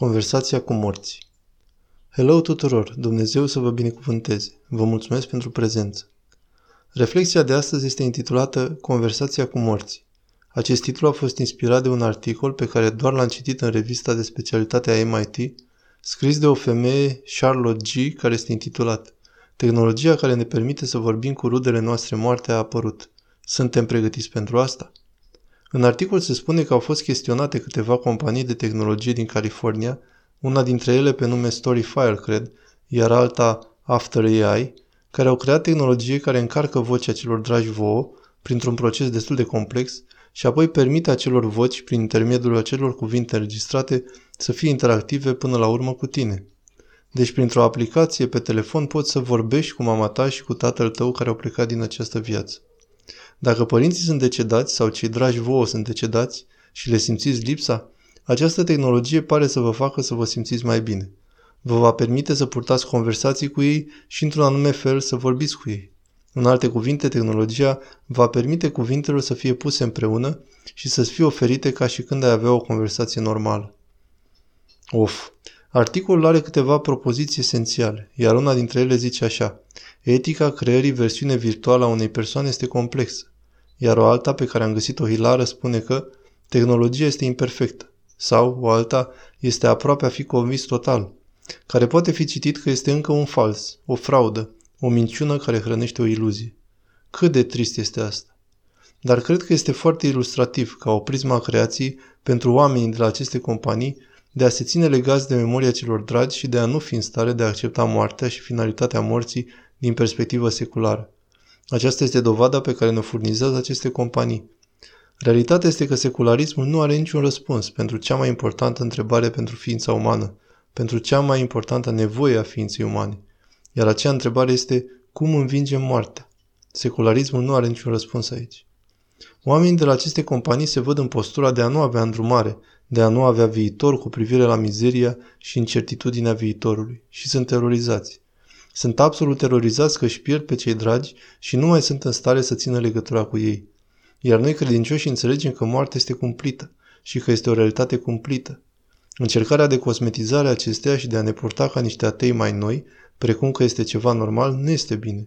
Conversația cu morții Hello tuturor! Dumnezeu să vă binecuvânteze! Vă mulțumesc pentru prezență! Reflexia de astăzi este intitulată Conversația cu morții. Acest titlu a fost inspirat de un articol pe care doar l-am citit în revista de specialitate a MIT, scris de o femeie, Charlotte G., care este intitulat Tehnologia care ne permite să vorbim cu rudele noastre moarte a apărut. Suntem pregătiți pentru asta? În articol se spune că au fost chestionate câteva companii de tehnologie din California, una dintre ele pe nume Storyfire, cred, iar alta After AI, care au creat tehnologie care încarcă vocea celor dragi vouă printr-un proces destul de complex și apoi permite acelor voci, prin intermediul acelor cuvinte înregistrate, să fie interactive până la urmă cu tine. Deci printr-o aplicație pe telefon poți să vorbești cu mama ta și cu tatăl tău care au plecat din această viață. Dacă părinții sunt decedați sau cei dragi vouă sunt decedați și le simțiți lipsa, această tehnologie pare să vă facă să vă simțiți mai bine. Vă va permite să purtați conversații cu ei și într-un anume fel să vorbiți cu ei. În alte cuvinte, tehnologia va permite cuvintelor să fie puse împreună și să-ți fie oferite ca și când ai avea o conversație normală. Of! Articolul are câteva propoziții esențiale, iar una dintre ele zice așa. Etica creării versiune virtuală a unei persoane este complexă, iar o alta pe care am găsit-o hilară spune că tehnologia este imperfectă sau o alta este aproape a fi convins total, care poate fi citit că este încă un fals, o fraudă, o minciună care hrănește o iluzie. Cât de trist este asta! Dar cred că este foarte ilustrativ ca o prisma creației pentru oamenii de la aceste companii de a se ține legați de memoria celor dragi și de a nu fi în stare de a accepta moartea și finalitatea morții din perspectivă seculară. Aceasta este dovada pe care ne furnizează aceste companii. Realitatea este că secularismul nu are niciun răspuns pentru cea mai importantă întrebare pentru ființa umană, pentru cea mai importantă nevoie a ființei umane. Iar acea întrebare este cum învingem moartea? Secularismul nu are niciun răspuns aici. Oamenii de la aceste companii se văd în postura de a nu avea îndrumare, de a nu avea viitor cu privire la mizeria și incertitudinea viitorului și sunt terorizați. Sunt absolut terorizați că își pierd pe cei dragi și nu mai sunt în stare să țină legătura cu ei. Iar noi credincioși înțelegem că moartea este cumplită și că este o realitate cumplită. Încercarea de cosmetizare a acesteia și de a ne purta ca niște atei mai noi, precum că este ceva normal, nu este bine.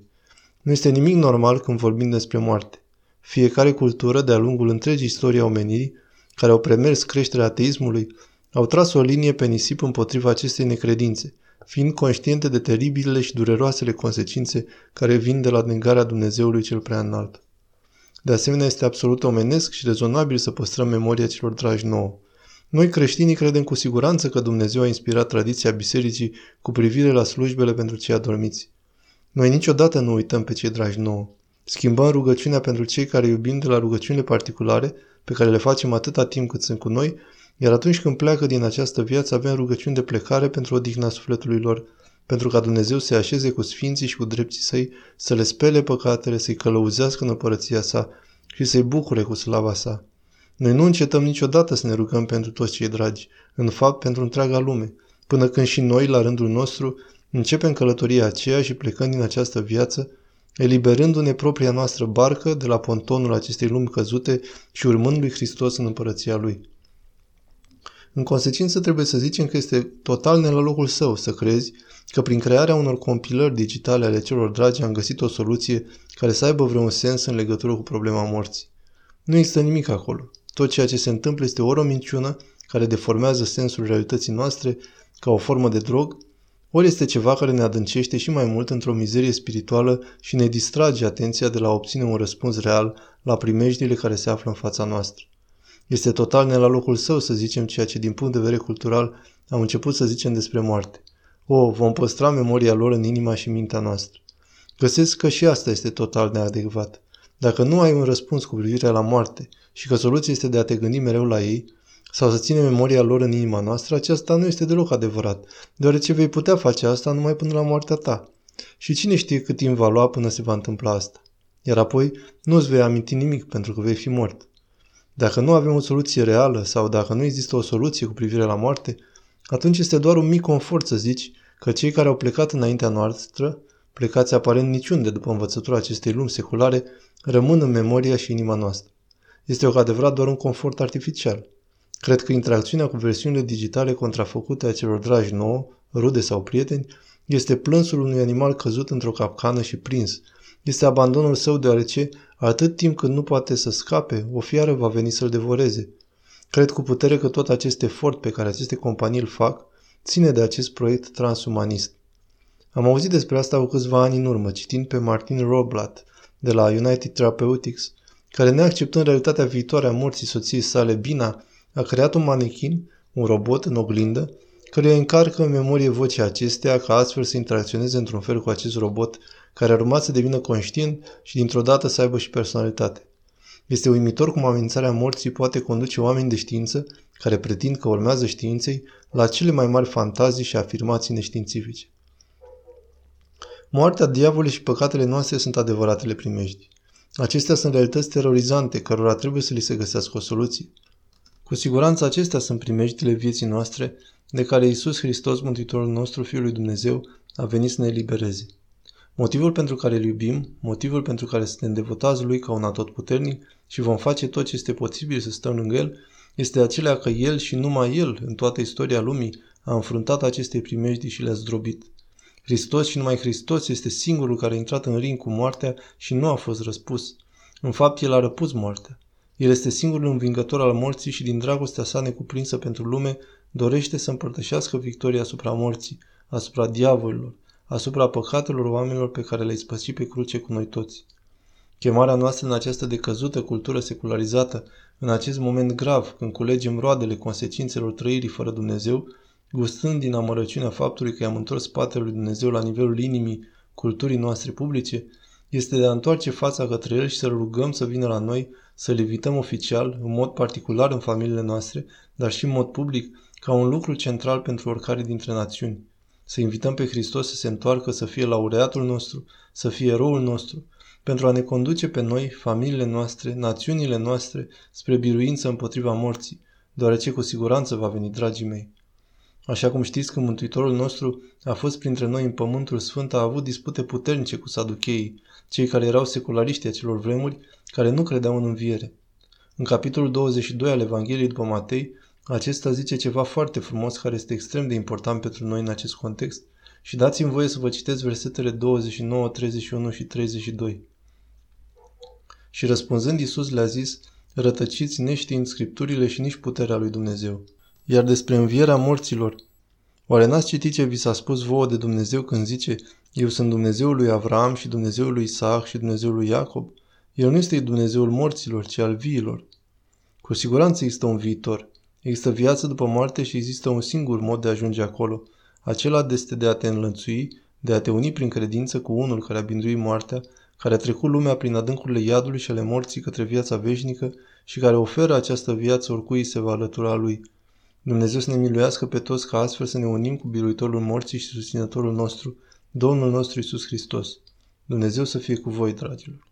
Nu este nimic normal când vorbim despre moarte. Fiecare cultură, de-a lungul întregii istorii a omenirii, care au premers creșterea ateismului, au tras o linie pe nisip împotriva acestei necredințe, fiind conștiente de teribilele și dureroasele consecințe care vin de la negarea Dumnezeului cel prea înalt. De asemenea, este absolut omenesc și rezonabil să păstrăm memoria celor dragi nouă. Noi creștinii credem cu siguranță că Dumnezeu a inspirat tradiția bisericii cu privire la slujbele pentru cei adormiți. Noi niciodată nu uităm pe cei dragi nouă. Schimbăm rugăciunea pentru cei care iubim de la rugăciunile particulare pe care le facem atâta timp cât sunt cu noi, iar atunci când pleacă din această viață avem rugăciuni de plecare pentru odihna sufletului lor, pentru ca Dumnezeu să-i așeze cu sfinții și cu drepții săi, să le spele păcatele, să-i călăuzească în împărăția sa și să-i bucure cu slava sa. Noi nu încetăm niciodată să ne rugăm pentru toți cei dragi, în fapt pentru întreaga lume, până când și noi, la rândul nostru, începem călătoria aceea și plecând din această viață, eliberându-ne propria noastră barcă de la pontonul acestei lumi căzute și urmând lui Hristos în împărăția lui. În consecință trebuie să zicem că este total ne la locul său să crezi că prin crearea unor compilări digitale ale celor dragi am găsit o soluție care să aibă vreun sens în legătură cu problema morții. Nu există nimic acolo. Tot ceea ce se întâmplă este ori o minciună care deformează sensul realității noastre ca o formă de drog, ori este ceva care ne adâncește și mai mult într-o mizerie spirituală și ne distrage atenția de la a obține un răspuns real la primejdile care se află în fața noastră. Este total ne la locul său să zicem ceea ce din punct de vedere cultural am început să zicem despre moarte. O, vom păstra memoria lor în inima și mintea noastră. Găsesc că și asta este total neadecvat. Dacă nu ai un răspuns cu privire la moarte și că soluția este de a te gândi mereu la ei, sau să ține memoria lor în inima noastră, aceasta nu este deloc adevărat, deoarece vei putea face asta numai până la moartea ta. Și cine știe cât timp va lua până se va întâmpla asta. Iar apoi nu îți vei aminti nimic pentru că vei fi mort. Dacă nu avem o soluție reală sau dacă nu există o soluție cu privire la moarte, atunci este doar un mic confort să zici că cei care au plecat înaintea noastră, plecați aparent niciunde după învățătura acestei lumi seculare, rămân în memoria și inima noastră. Este o adevărat doar un confort artificial. Cred că interacțiunea cu versiunile digitale contrafăcute a celor dragi nouă, rude sau prieteni, este plânsul unui animal căzut într-o capcană și prins. Este abandonul său deoarece, atât timp cât nu poate să scape, o fiară va veni să-l devoreze. Cred cu putere că tot acest efort pe care aceste companii îl fac ține de acest proiect transumanist. Am auzit despre asta cu câțiva ani în urmă, citind pe Martin Roblat de la United Therapeutics, care neacceptând realitatea viitoare a morții soției sale, Bina, a creat un manechin, un robot în oglindă, care încarcă în memorie vocea acestea ca astfel să interacționeze într-un fel cu acest robot care ar urma să devină conștient și dintr-o dată să aibă și personalitate. Este uimitor cum amenințarea morții poate conduce oameni de știință care pretind că urmează științei la cele mai mari fantazii și afirmații neștiințifice. Moartea, diavolului și păcatele noastre sunt adevăratele primejdi. Acestea sunt realități terorizante, cărora trebuie să li se găsească o soluție. Cu siguranță acestea sunt primejdile vieții noastre, de care Iisus Hristos, Mântuitorul nostru, Fiul lui Dumnezeu, a venit să ne elibereze. Motivul pentru care îl iubim, motivul pentru care suntem devotați lui ca un atotputernic și vom face tot ce este posibil să stăm lângă el, este acela că el și numai el, în toată istoria lumii, a înfruntat aceste primejdii și le-a zdrobit. Hristos și numai Hristos este singurul care a intrat în ring cu moartea și nu a fost răspus. În fapt, el a răpus moartea. El este singurul învingător al morții și din dragostea sa necuprinsă pentru lume dorește să împărtășească victoria asupra morții, asupra diavolilor, asupra păcatelor oamenilor pe care le-ai spăsit pe cruce cu noi toți. Chemarea noastră în această decăzută cultură secularizată, în acest moment grav, când culegem roadele consecințelor trăirii fără Dumnezeu, gustând din amărăciunea faptului că i-am întors spatele lui Dumnezeu la nivelul inimii culturii noastre publice, este de a întoarce fața către El și să rugăm să vină la noi, să-L invităm oficial, în mod particular în familiile noastre, dar și în mod public, ca un lucru central pentru oricare dintre națiuni. Să invităm pe Hristos să se întoarcă, să fie laureatul nostru, să fie eroul nostru, pentru a ne conduce pe noi, familiile noastre, națiunile noastre, spre biruință împotriva morții, deoarece cu siguranță va veni, dragii mei. Așa cum știți că Mântuitorul nostru a fost printre noi în Pământul Sfânt, a avut dispute puternice cu saducheii, cei care erau seculariști acelor vremuri, care nu credeau în înviere. În capitolul 22 al Evangheliei după Matei, acesta zice ceva foarte frumos care este extrem de important pentru noi în acest context și dați-mi voie să vă citesc versetele 29, 31 și 32. Și răspunzând Iisus le-a zis, rătăciți neștiind scripturile și nici puterea lui Dumnezeu. Iar despre învierea morților, oare n-ați citit ce vi s-a spus vouă de Dumnezeu când zice, eu sunt Dumnezeul lui Avram și Dumnezeul lui Isaac și Dumnezeul lui Iacob? El nu este Dumnezeul morților, ci al viilor. Cu siguranță există un viitor. Există viață după moarte și există un singur mod de a ajunge acolo. Acela este de a te înlănțui, de a te uni prin credință cu unul care a binduit moartea, care a trecut lumea prin adâncurile iadului și ale morții către viața veșnică și care oferă această viață oricui se va alătura lui. Dumnezeu să ne miluiască pe toți ca astfel să ne unim cu biruitorul morții și susținătorul nostru, Domnul nostru Isus Hristos. Dumnezeu să fie cu voi, dragilor.